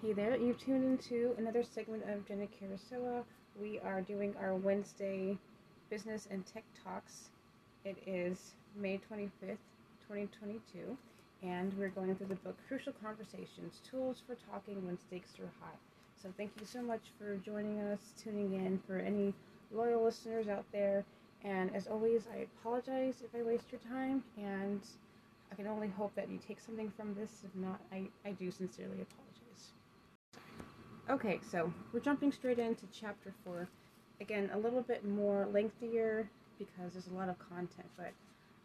Hey there, you've tuned into another segment of Jenna Kurosawa. We are doing our Wednesday business and tech talks. It is May 25th, 2022, and we're going through the book Crucial Conversations Tools for Talking When Stakes Are High. So, thank you so much for joining us, tuning in. For any loyal listeners out there, and as always, I apologize if I waste your time, and I can only hope that you take something from this. If not, I, I do sincerely apologize. Okay, so we're jumping straight into chapter four. Again, a little bit more lengthier because there's a lot of content, but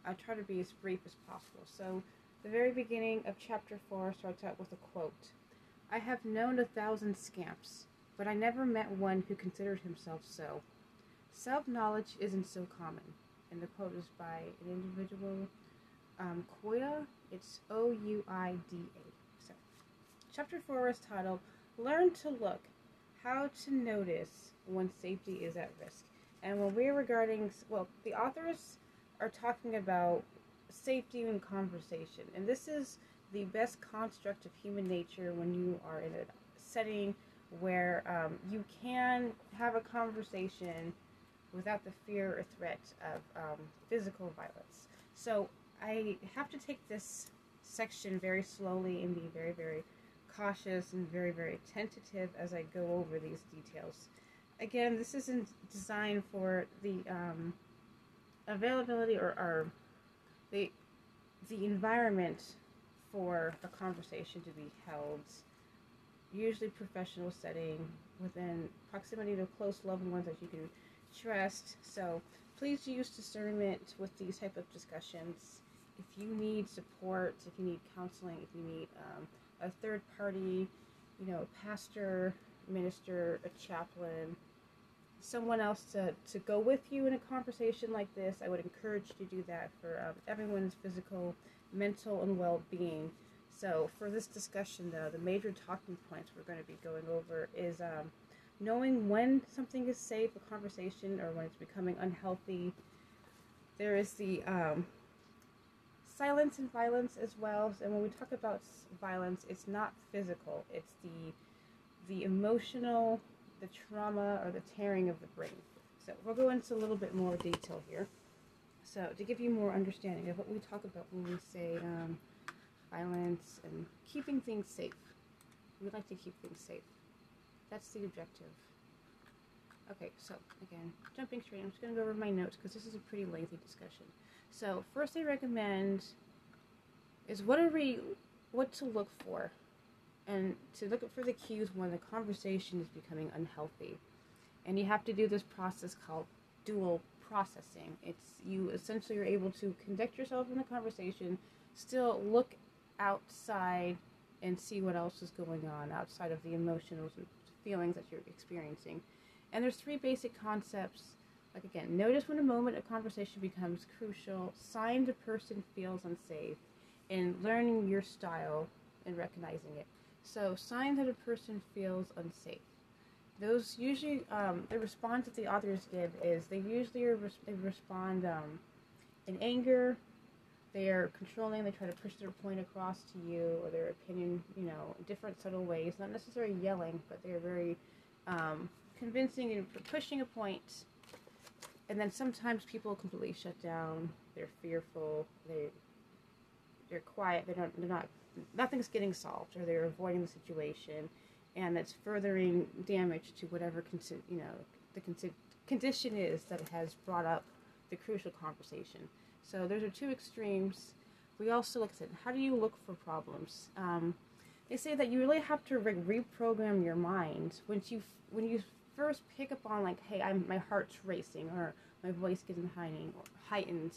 I'll try to be as brief as possible. So, the very beginning of chapter four starts out with a quote I have known a thousand scamps, but I never met one who considered himself so. Self knowledge isn't so common. And the quote is by an individual, um, Koya. It's O U I D A. So, chapter four is titled Learn to look, how to notice when safety is at risk. And when we're regarding, well, the authors are talking about safety in conversation. And this is the best construct of human nature when you are in a setting where um, you can have a conversation without the fear or threat of um, physical violence. So I have to take this section very slowly and be very, very cautious and very, very tentative as I go over these details. Again, this isn't designed for the um, availability or, or the the environment for a conversation to be held, usually professional setting, within proximity to close loved ones that you can trust. So please use discernment with these type of discussions. If you need support, if you need counseling, if you need um, a third party, you know, pastor, minister, a chaplain, someone else to, to go with you in a conversation like this, I would encourage you to do that for um, everyone's physical, mental, and well being. So, for this discussion, though, the major talking points we're going to be going over is um, knowing when something is safe, a conversation, or when it's becoming unhealthy. There is the um, silence and violence as well. And when we talk about violence, it's not physical. It's the the emotional, the trauma, or the tearing of the brain. So we'll go into a little bit more detail here. So to give you more understanding of what we talk about when we say um, violence and keeping things safe, we like to keep things safe. That's the objective. Okay, so again, jumping straight, I'm just going to go over my notes because this is a pretty lengthy discussion. So first, I recommend is what are we, what to look for, and to look for the cues when the conversation is becoming unhealthy, and you have to do this process called dual processing. It's you essentially are able to conduct yourself in the conversation, still look outside and see what else is going on outside of the emotional feelings that you're experiencing. And there's three basic concepts like again, notice when a moment of conversation becomes crucial, signs a person feels unsafe, and learning your style and recognizing it. So, signs that a person feels unsafe. Those usually, um, the response that the authors give is they usually are, they respond um, in anger, they are controlling, they try to push their point across to you or their opinion, you know, in different subtle ways, not necessarily yelling, but they're very um, convincing and pushing a point and then sometimes people completely shut down. They're fearful. They they're quiet. They don't. They're not. Nothing's getting solved, or they're avoiding the situation, and it's furthering damage to whatever consi- you know the condition is that has brought up the crucial conversation. So those are two extremes. We also look at how do you look for problems. Um, they say that you really have to re- reprogram your mind once you when you first pick up on like, hey, I'm my heart's racing or my voice getting heightened or heightened.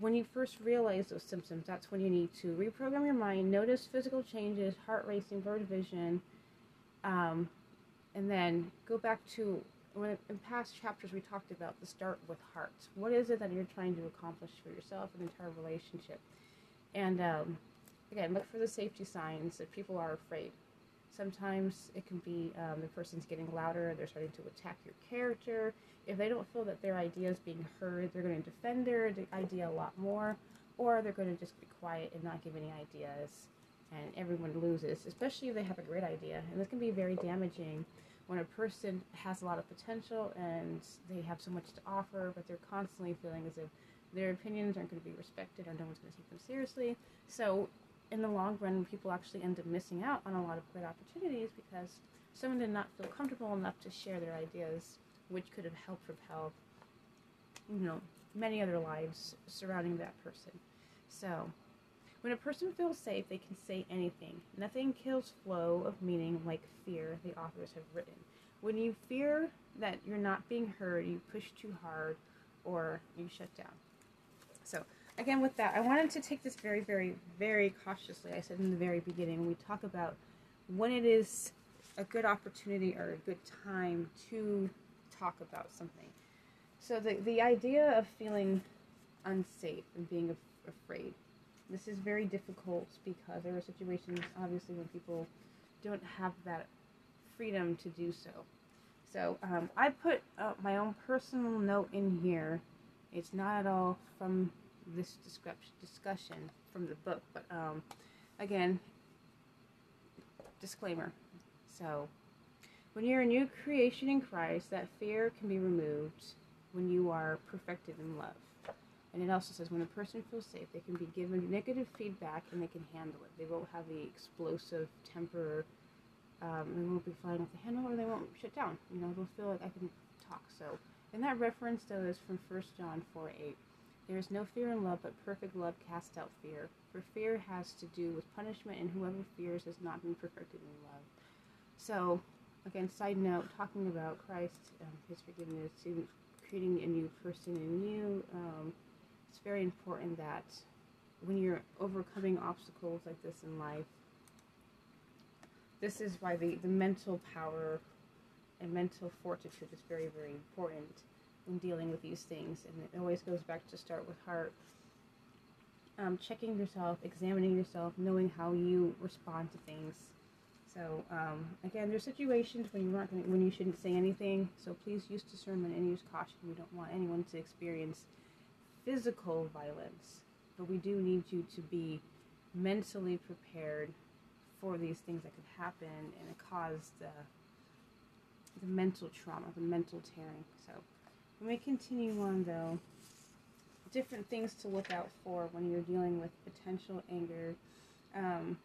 When you first realize those symptoms, that's when you need to reprogram your mind, notice physical changes, heart racing, blurred vision, um, and then go back to when in past chapters we talked about the start with heart. What is it that you're trying to accomplish for yourself and entire relationship? And um, again, look for the safety signs that people are afraid. Sometimes it can be um, the person's getting louder, they're starting to attack your character. If they don't feel that their idea is being heard, they're going to defend their idea a lot more, or they're going to just be quiet and not give any ideas. and everyone loses, especially if they have a great idea. And this can be very damaging when a person has a lot of potential and they have so much to offer, but they're constantly feeling as if their opinions aren't going to be respected or no one's going to take them seriously. So, in the long run, people actually end up missing out on a lot of great opportunities because someone did not feel comfortable enough to share their ideas, which could have helped propel, you know, many other lives surrounding that person. So, when a person feels safe, they can say anything. Nothing kills flow of meaning like fear, the authors have written. When you fear that you're not being heard, you push too hard or you shut down. So, again, with that, I wanted to take this very, very, very cautiously. I said in the very beginning, we talk about when it is a good opportunity or a good time to talk about something. So, the, the idea of feeling unsafe and being af- afraid this is very difficult because there are situations, obviously, when people don't have that freedom to do so. So um, I put uh, my own personal note in here. It's not at all from this discussion from the book, but um, again, disclaimer. So, when you're a new creation in Christ, that fear can be removed when you are perfected in love. And it also says when a person feels safe, they can be given negative feedback and they can handle it. They won't have the explosive temper. Um, they won't be flying off the handle, or they won't shut down. You know, they'll feel like I can talk. So, and that reference though is from 1 John 4 8. There is no fear in love, but perfect love casts out fear. For fear has to do with punishment, and whoever fears has not been perfected in love. So, again, side note, talking about Christ, um, His forgiveness, creating a new person in you. Um, it's very important that when you're overcoming obstacles like this in life, this is why the, the mental power and mental fortitude is very, very important when dealing with these things. And it always goes back to start with heart. Um, checking yourself, examining yourself, knowing how you respond to things. So um, again, there's situations when you aren't gonna, when you shouldn't say anything. So please use discernment and use caution. We don't want anyone to experience physical violence, but we do need you to be mentally prepared for these things that could happen and cause the, the mental trauma, the mental tearing. So, when we continue on though, different things to look out for when you're dealing with potential anger. Um,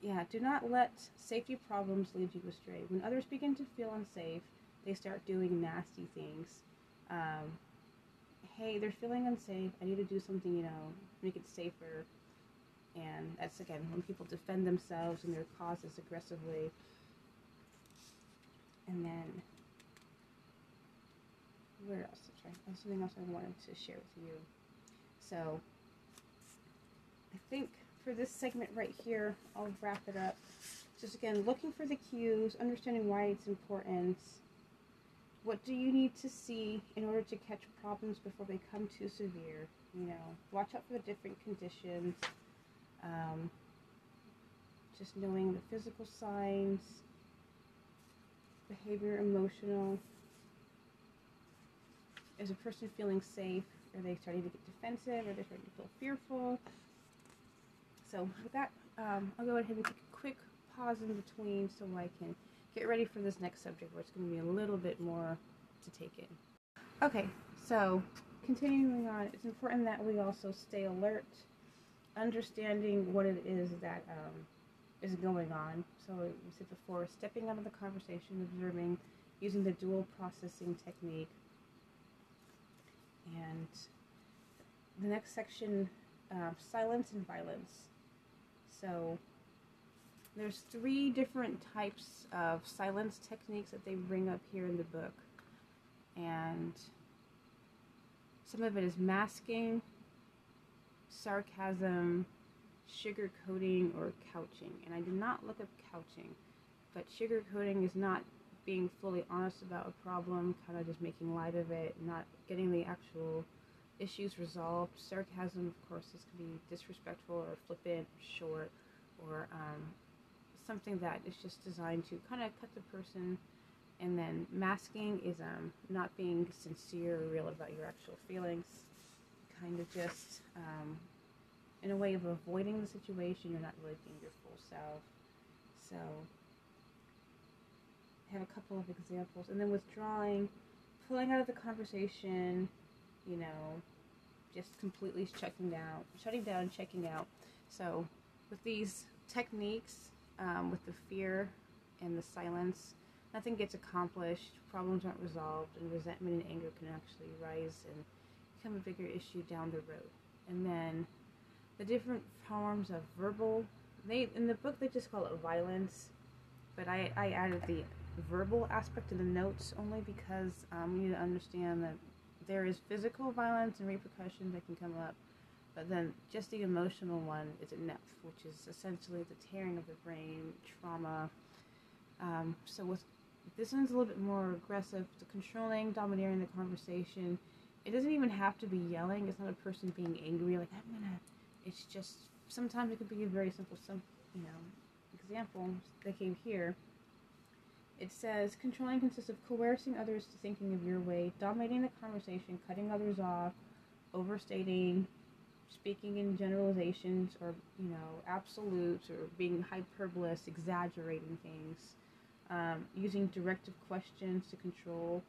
yeah, do not let safety problems lead you astray. When others begin to feel unsafe, they start doing nasty things um, hey, they're feeling unsafe. I need to do something, you know, make it safer. And that's again when people defend themselves and their causes aggressively. And then, where else? Sorry, oh, something else I wanted to share with you. So, I think for this segment right here, I'll wrap it up. Just again, looking for the cues, understanding why it's important, what do you need to see in order to catch problems before they come too severe? You know, watch out for the different conditions. Um, just knowing the physical signs, behavior, emotional. Is a person feeling safe? Are they starting to get defensive? Are they starting to feel fearful? So with that, um, I'll go ahead and take a quick pause in between so I can get ready for this next subject where it's going to be a little bit more to take in. Okay, so continuing on, it's important that we also stay alert, understanding what it is that um, is going on. So we said before, stepping out of the conversation, observing, using the dual processing technique. And the next section, uh, silence and violence. So there's three different types of silence techniques that they bring up here in the book. And some of it is masking, sarcasm, sugarcoating, or couching. And I did not look up couching, but sugarcoating is not being fully honest about a problem, kind of just making light of it, not getting the actual issues resolved. Sarcasm, of course, this can be disrespectful or flippant or short or um, something that is just designed to kind of cut the person. And then masking is um, not being sincere or real about your actual feelings. Kind of just um, in a way of avoiding the situation. You're not really being your full self. So, I have a couple of examples. And then withdrawing, pulling out of the conversation, you know, just completely checking down, shutting down checking out. So, with these techniques, um, with the fear and the silence, nothing gets accomplished, problems aren't resolved, and resentment and anger can actually rise and become a bigger issue down the road. And then the different forms of verbal, they in the book they just call it violence, but I, I added the verbal aspect of the notes only because um, we need to understand that there is physical violence and repercussions that can come up, but then just the emotional one is enough, which is essentially the tearing of the brain, trauma. Um, so with this one's a little bit more aggressive, the controlling, domineering the conversation. It doesn't even have to be yelling. It's not a person being angry, like I'm gonna. It's just sometimes it could be a very simple, some you know, example that came here. It says controlling consists of coercing others to thinking of your way, dominating the conversation, cutting others off, overstating, speaking in generalizations or you know absolutes or being hyperbolous, exaggerating things, um, using directive questions to control,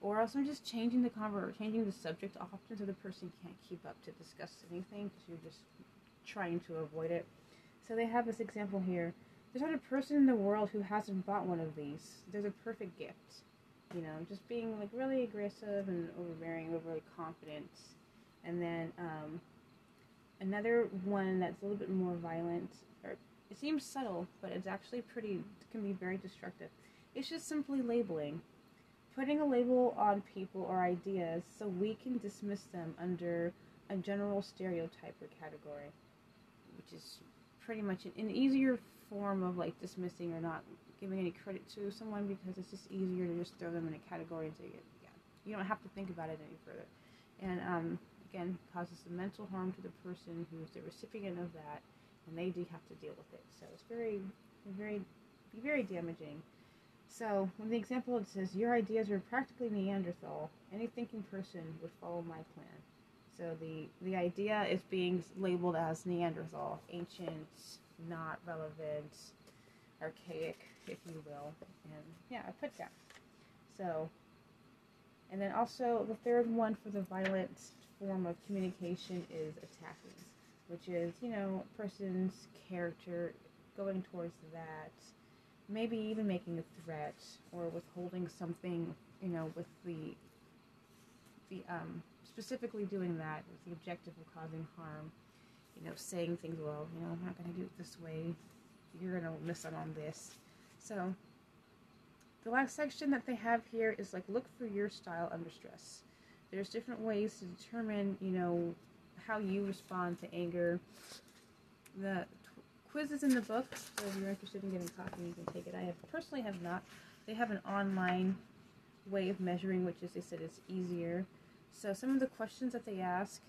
or also just changing the conver- changing the subject often so the person can't keep up to discuss anything because you're just trying to avoid it. So they have this example here. There's not a person in the world who hasn't bought one of these. There's a perfect gift. You know, just being like really aggressive and overbearing, overly confident. And then um, another one that's a little bit more violent, or it seems subtle, but it's actually pretty, can be very destructive. It's just simply labeling. Putting a label on people or ideas so we can dismiss them under a general stereotype or category, which is pretty much an, an easier form of like dismissing or not giving any credit to someone because it's just easier to just throw them in a category and say, yeah, you don't have to think about it any further. And um, again, causes the mental harm to the person who's the recipient of that, and they do have to deal with it. So it's very, very, be very damaging. So, when the example it says, Your ideas are practically Neanderthal, any thinking person would follow my plan. So, the, the idea is being labeled as Neanderthal, ancient, not relevant, archaic, if you will. And yeah, I put that. So, and then also the third one for the violent form of communication is attacking, which is, you know, person's character going towards that, maybe even making a threat or withholding something, you know, with the the um, specifically doing that with the objective of causing harm you know, saying things, well, you know, I'm not going to do it this way. You're going to miss out on this. So, the last section that they have here is like, look for your style under stress. There's different ways to determine, you know, how you respond to anger. The quizzes in the book, so if you're interested in getting a copy, you can take it. I have personally have not. They have an online way of measuring, which is they said is easier. So some of the questions that they ask,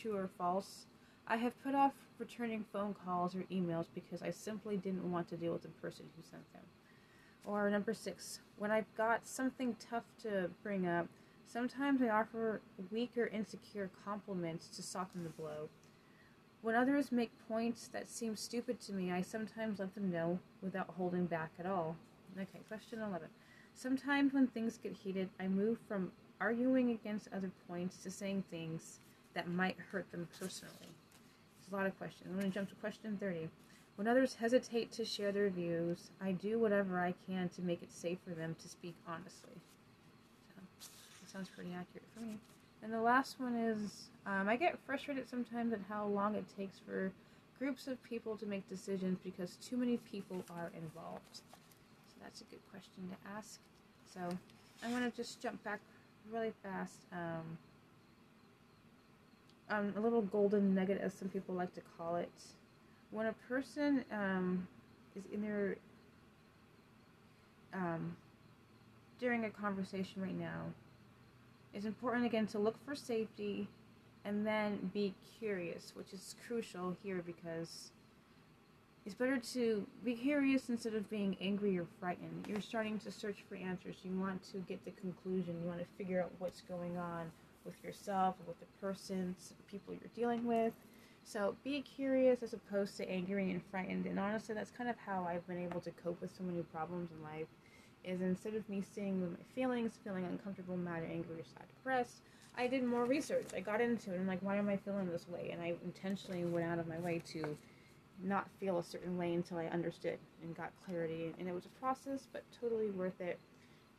true or false, I have put off returning phone calls or emails because I simply didn't want to deal with the person who sent them. Or number six, when I've got something tough to bring up, sometimes I offer weak or insecure compliments to soften the blow. When others make points that seem stupid to me, I sometimes let them know without holding back at all. Okay, question 11. Sometimes when things get heated, I move from arguing against other points to saying things that might hurt them personally a lot of questions. I'm going to jump to question 30. When others hesitate to share their views, I do whatever I can to make it safe for them to speak honestly. So, that sounds pretty accurate for me. And the last one is um, I get frustrated sometimes at how long it takes for groups of people to make decisions because too many people are involved. So that's a good question to ask. So I'm going to just jump back really fast. Um, um, a little golden nugget, as some people like to call it. When a person um, is in their um, during a conversation right now, it's important again to look for safety and then be curious, which is crucial here because it's better to be curious instead of being angry or frightened. You're starting to search for answers. You want to get the conclusion. You want to figure out what's going on with yourself with the persons, people you're dealing with. So be curious as opposed to angry and frightened. And honestly, that's kind of how I've been able to cope with so many problems in life. Is instead of me staying with my feelings, feeling uncomfortable, mad, angry, or sad, depressed, I did more research. I got into it. I'm like, why am I feeling this way? And I intentionally went out of my way to not feel a certain way until I understood and got clarity. And it was a process, but totally worth it.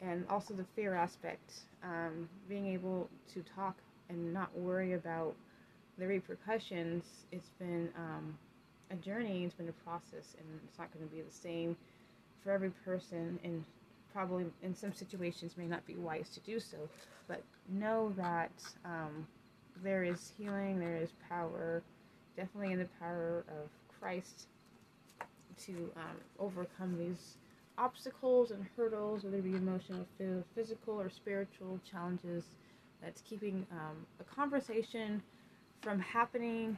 And also the fear aspect, um, being able to talk and not worry about the repercussions. It's been um, a journey. It's been a process, and it's not going to be the same for every person. And probably in some situations may not be wise to do so. But know that um, there is healing. There is power. Definitely in the power of Christ to um, overcome these obstacles and hurdles, whether it be emotional, physical, or spiritual challenges that's keeping um, a conversation from happening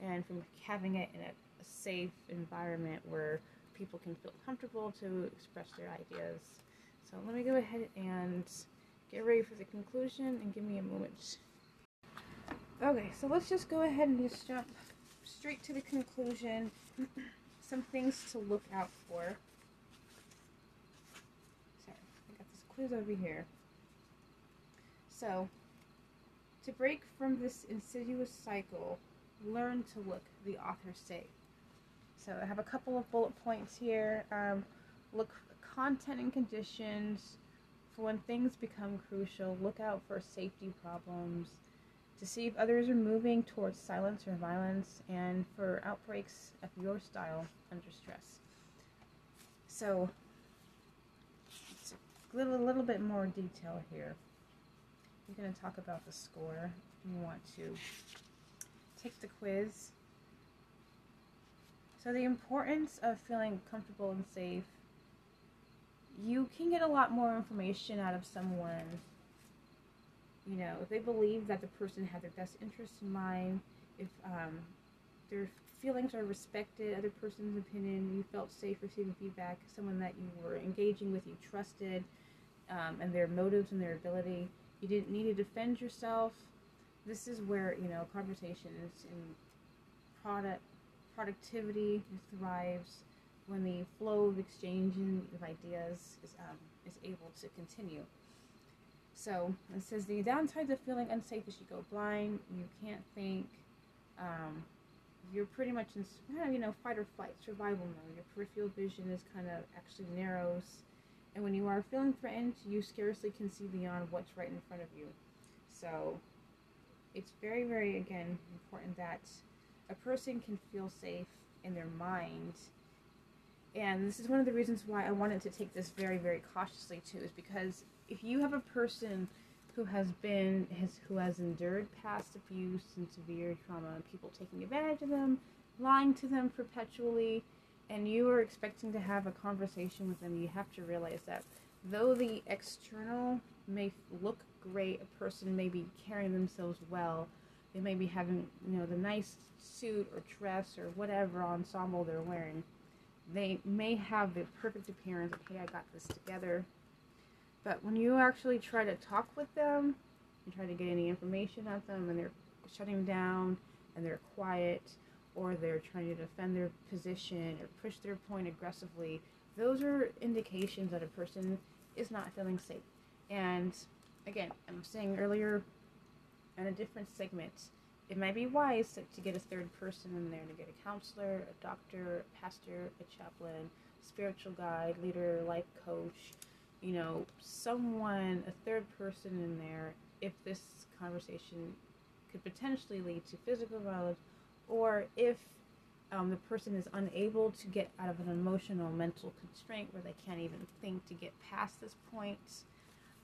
and from having it in a, a, safe environment where people can feel comfortable to express their ideas. So let me go ahead and get ready for the conclusion and give me a moment. Okay, so let's just go ahead and just jump straight to the conclusion. Some things to look out for. Sorry, Quiz over here. So, to break from this insidious cycle, learn to look, the authors say. So, I have a couple of bullet points here. Um, look content and conditions for when things become crucial. Look out for safety problems to see if others are moving towards silence or violence, and for outbreaks of your style under stress. So, little, a little bit more detail here. You're going to talk about the score. You want to take the quiz. So, the importance of feeling comfortable and safe. You can get a lot more information out of someone you know, if they believe that the person had their best interests in mind, if um, their feelings are respected, other person's opinion, you felt safe receiving feedback, someone that you were engaging with, you trusted, um, and their motives and their ability, you didn't need to defend yourself. This is where you know conversation is in product productivity thrives when the flow of exchanging of ideas is um, is able to continue. So it says the downsides of feeling unsafe is you go blind, you can't think, um, you're pretty much in you know fight or flight survival mode. Your peripheral vision is kind of actually narrows, and when you are feeling threatened, you scarcely can see beyond what's right in front of you. So it's very very again important that a person can feel safe in their mind and this is one of the reasons why I wanted to take this very, very cautiously too, is because if you have a person who has been has who has endured past abuse and severe trauma, people taking advantage of them, lying to them perpetually, and you are expecting to have a conversation with them, you have to realize that though the external may look great, a person may be carrying themselves well, they may be having, you know, the nice suit or dress or whatever ensemble they're wearing. They may have the perfect appearance hey, I got this together, but when you actually try to talk with them and try to get any information out of them and they're shutting down and they're quiet or they're trying to defend their position or push their point aggressively, those are indications that a person is not feeling safe. And again, I'm saying earlier in a different segment, it might be wise to, to, get a third person in there to get a counselor, a doctor, a pastor, a chaplain, spiritual guide, leader, life coach, you know, someone, a third person in there, if this conversation could potentially lead to physical violence, or if um, the person is unable to get out of an emotional, mental constraint where they can't even think to get past this point.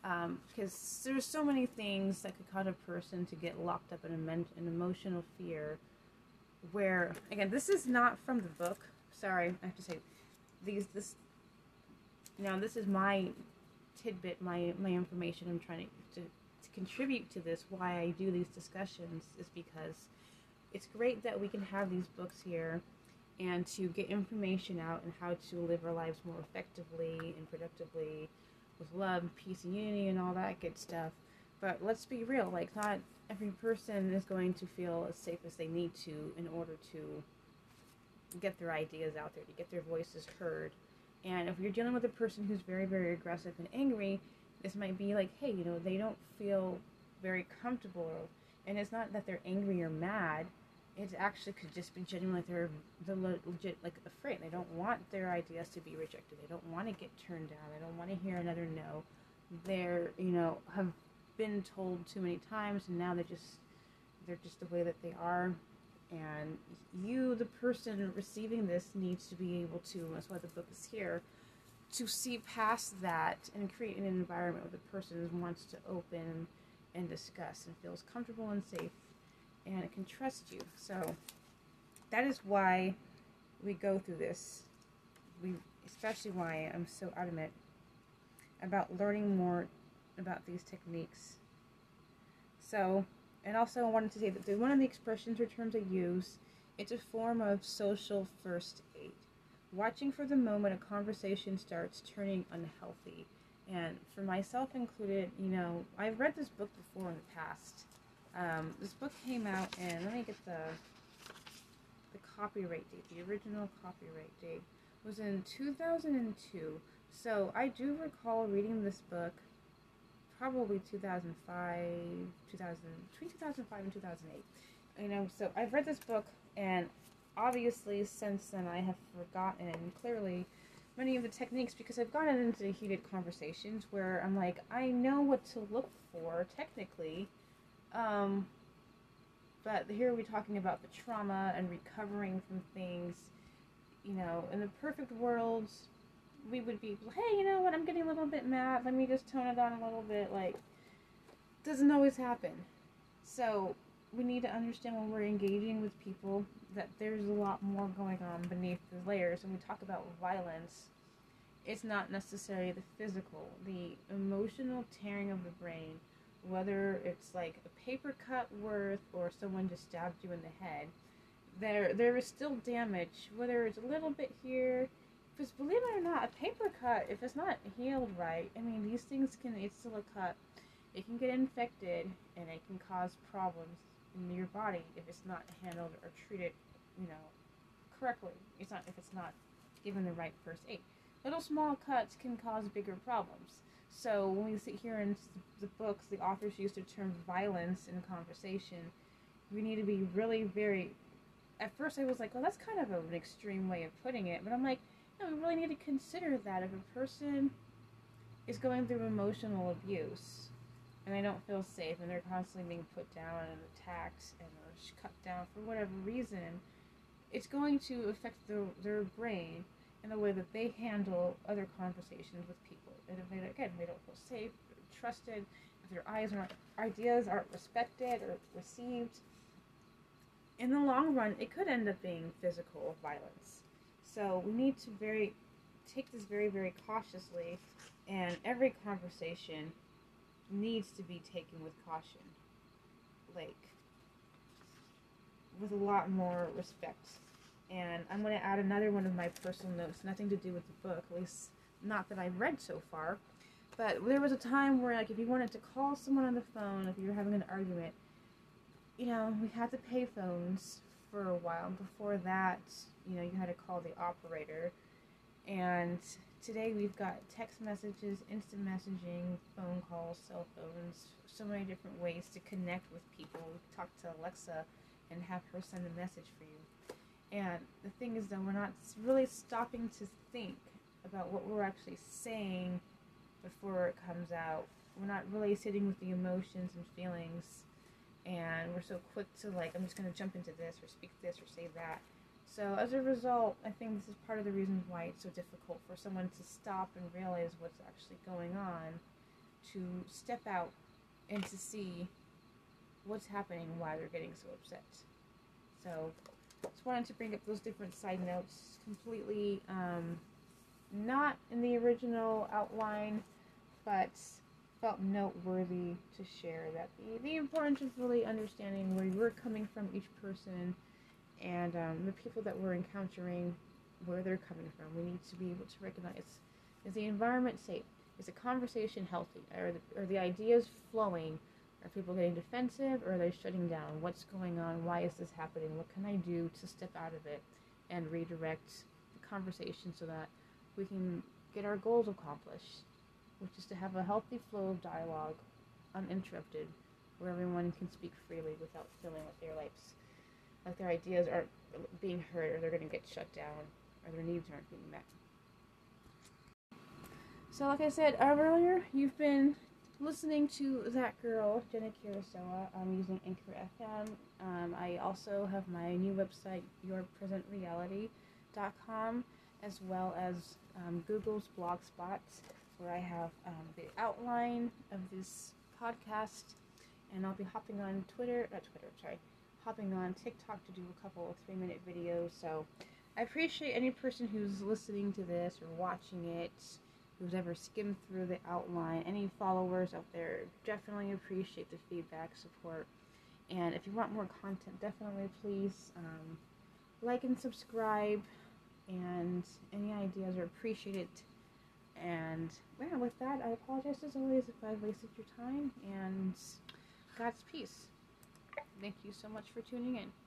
Because um, there's so many things that could cause a person to get locked up in a men- an emotional fear. Where again, this is not from the book. Sorry, I have to say, these this now, this is my tidbit, my my information. I'm trying to, to, to contribute to this. Why I do these discussions is because it's great that we can have these books here and to get information out and how to live our lives more effectively and productively with love, peace, and unity, and all that good stuff. But let's be real, like, not every person is going to feel as safe as they need to in order to get their ideas out there, to get their voices heard. And if you're dealing with a person who's very, very aggressive and angry, this might be like, hey, you know, they don't feel very comfortable. And it's not that they're angry or mad. It actually could just be genuinely they're, legit like afraid. They don't want their ideas to be rejected. They don't want to get turned down. They don't want to hear another no. They're you know have been told too many times, and now they just they're just the way that they are and you the person receiving this needs to be able to that's why the book is here to see past that and create an environment where the person wants to open and discuss and feels comfortable and safe and can trust you. So that is why we go through this. We especially why i'm so adamant about learning more about these techniques. So and also I wanted to say that one of the expressions or terms I use, it's a form of social first aid. Watching for the moment a conversation starts turning unhealthy. And for myself included, you know, I've read this book before in the past. Um, this book came out and let me get the the copyright date. The original copyright date was in 2002. So I do recall reading this book probably 2005, 2000, between 2005 and 2008. You know, so I've read this book, and obviously since then I have forgotten clearly many of the techniques because I've gotten into heated conversations where I'm like, I know what to look for technically, um, but here we're talking about the trauma and recovering from things. You know, in the perfect world, we would be, hey, you know what, I'm getting a little bit mad. Let me just tone it down a little bit. Like, doesn't always happen. So we need to understand when we're engaging with people that there's a lot more going on beneath the layers. When we talk about violence, it's not necessarily the physical, the emotional tearing of the brain, whether it's like a paper cut worth or someone just stabbed you in the head. There, there is still damage, whether it's a little bit here, because believe it or not, a paper cut, if it's not healed right, I mean, these things can, it's still a cut. It can get infected and it can cause problems in your body if it's not handled or treated, you know, correctly. It's not, if it's not given the right first aid. Little small cuts can cause bigger problems. So when we sit here in the books, the authors use the term violence in conversation. We need to be really very. At first, I was like, well, that's kind of an extreme way of putting it, but I'm like, no, we really need to consider that if a person is going through emotional abuse and they don't feel safe and they're constantly being put down and attacked and cut down for whatever reason, it's going to affect the, their brain in the way that they handle other conversations with people. And if they, again, they don't feel safe, or trusted, if their eyes aren't, ideas aren't respected or received, in the long run, it could end up being physical violence. So we need to very take this very, very cautiously, and every conversation needs to be taken with caution, like with a lot more respect. And I'm going to add another one of my personal notes, nothing to do with the book, at least not that I've read so far. But there was a time where, like, if you wanted to call someone on the phone, if you were having an argument, you know, we had the pay phones for a while. Before that, you know, you had to call the operator. And today we've got text messages, instant messaging, phone calls, cell phones, so many different ways to connect with people. Talk to Alexa and have her send a message for you. And the thing is, though, we're not really stopping to think about what we're actually saying before it comes out. We're not really sitting with the emotions and feelings, and we're so quick to, like, I'm just going to jump into this or speak this or say that so as a result, I think this is part of the reasons why it's so difficult for someone to stop and realize what's actually going on, to step out and to see what's happening why they're getting so upset. So just wanted to bring up those different side notes, completely um, not in the original outline, but felt noteworthy to share that the, the importance of really understanding where you're coming from each person and um, the people that we're encountering, where they're coming from. We need to be able to recognize is the environment safe? is the conversation healthy? Are the, are the ideas flowing? Are people getting defensive or are they shutting down? What's going on? Why is this happening? What can I do to step out of it and redirect the conversation so that we can get our goals accomplished, which is to have a healthy flow of dialogue, uninterrupted, where everyone can speak freely without feeling like their lives, like their ideas aren't being heard or they're going to get shut down or their needs aren't being met. So, like I said earlier, you've been listening to that girl, Jenna Kurosawa. I'm using Anchor FM. Um, I also have my new website, yourpresentreality.com, as well as um, Google's Blogspot, where I have um, the outline of this podcast. And I'll be hopping on Twitter, not Twitter, sorry, hopping on TikTok to do a couple of three minute videos. So I appreciate any person who's listening to this or watching it who's ever skimmed through the outline, any followers out there, definitely appreciate the feedback, support. And if you want more content, definitely please um, like and subscribe. And any ideas are appreciated. And yeah, with that, I apologize as always if I've wasted your time. And God's peace. Thank you so much for tuning in.